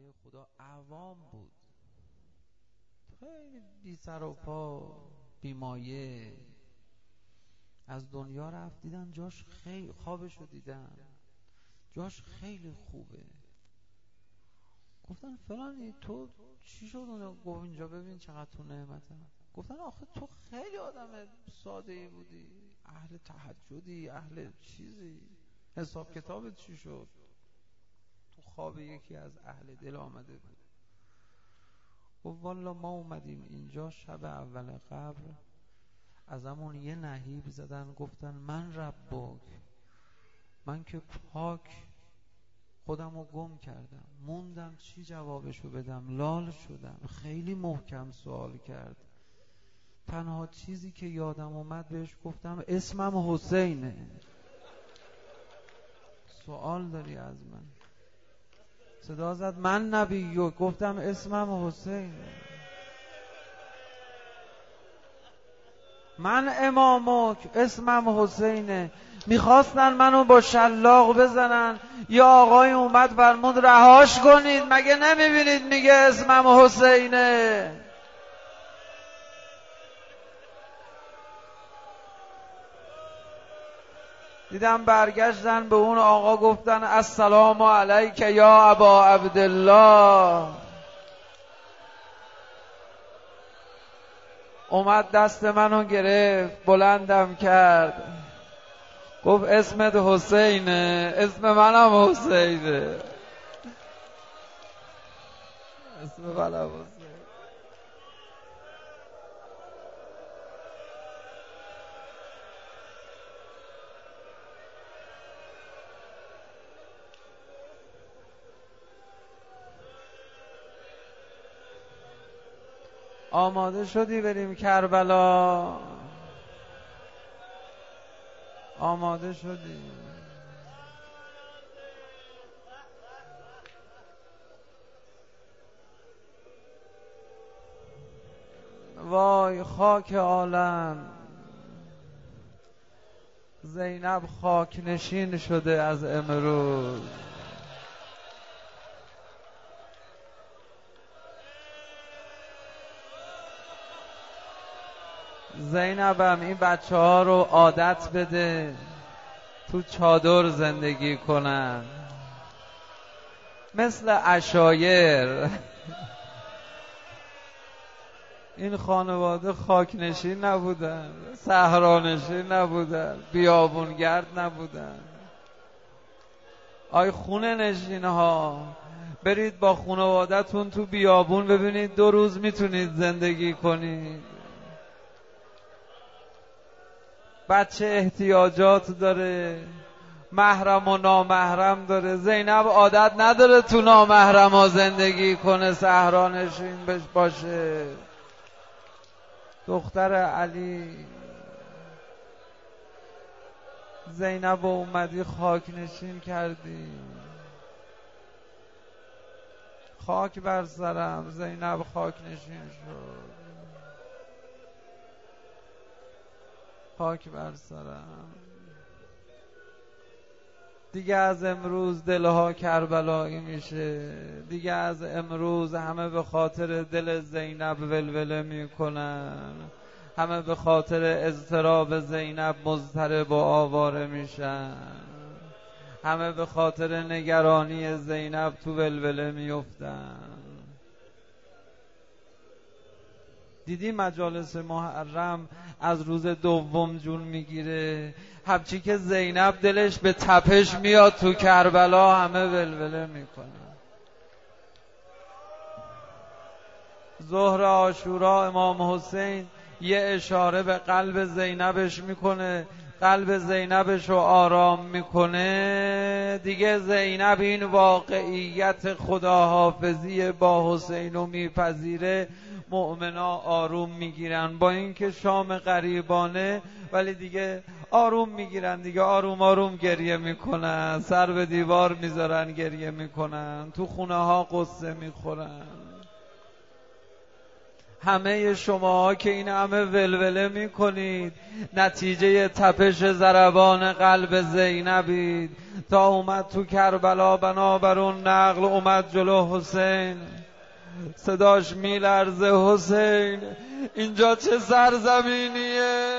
بنده خدا عوام بود. خیلی بی سر و پا بیمایه از دنیا رفت دیدن جاش خیلی خوابشو دیدن. جاش خیلی خوبه. گفتن فلانی تو چی شد اونو؟ گفت اینجا ببین چقدر تو نعمته گفتن آخه تو خیلی آدم ساده بودی. اهل تحجدی اهل چیزی. حساب کتابت چی شد؟ خواب یکی از اهل دل آمده بود. گفت والا ما اومدیم اینجا شب اول قبر. از همون یه نهیب زدن گفتن من ربک. من که پاک خودم رو گم کردم. موندم چی جوابشو بدم. لال شدم. خیلی محکم سوال کرد. تنها چیزی که یادم اومد بهش گفتم اسمم حسینه. سوال داری از من؟ صدا زد من نبی گفتم اسمم حسینه من امامک اسمم حسینه. می‌خواستن منو با شلاق بزنن. یا آقای اومد فرمود رهاش کنید مگه نمی‌بینید میگه اسمم حسینه؟ دیدم برگشتن به اون آقا گفتن السلام علیک یا ابا عبدالله. اومد دست منو گرفت بلندم کرد. گفت اسمت حسینه اسم منم حسینه. اسم منم حسینه. آماده شدی بریم کربلا؟ آماده شدی. وای خاک عالم. زینب خاک نشین شده از امروز. زینبم این بچه ها رو عادت بده تو چادر زندگی کنن. مثل اشایر این خانواده خاک نشین نبودن صحرانشین نبودن بیابونگرد نبودن. آی خونه نشین ها برید با خانوادهتون تو بیابون ببینید دو روز می‌تونید زندگی کنید. بچه احتیاجات داره. محرم و نامحرم داره. زینب عادت نداره تو نامحرم ها زندگی کنه سهرانشین بش باشه. دختر علی. زینب اومدی خاک نشین کردی. خاک بر سرم. زینب خاک نشین شد. خاک بر سرم. دیگه از امروز دلها کربلایی میشه. دیگه از امروز همه به خاطر دل زینب ولوله می‌کنن. همه به خاطر اضطراب زینب مضطرب و آواره میشن. همه به خاطر نگرانی زینب تو ولوله میفتن دیدی مجالس محرم از روز دوم جون می‌گیره؟ همچی که زینب دلش به تپش میاد تو کربلا همه ولوله می‌کنه ظهر آشورا امام حسین یه اشاره به قلب زینبش می‌کنه. قلب زینبش رو آرام می‌کنه. دیگه زینب این واقعیت خداحافظی با حسین رو میپذیره. مؤمنا آروم می‌گیرن. با اینکه شام غریبانه ولی دیگه آروم می‌گیرن دیگه. آروم آروم گریه می‌کنن. سر به دیوار می‌ذارن گریه می‌کنن. تو خونه ها قصه می‌خورن. همه شما که این همه ولوله می‌کنید نتیجه تپش زربان قلب زینبید. تا اومد تو کربلا بنابر اون نقل اومد جلو حسین. صداش میلرزه حسین. اینجا چه سرزمینیه؟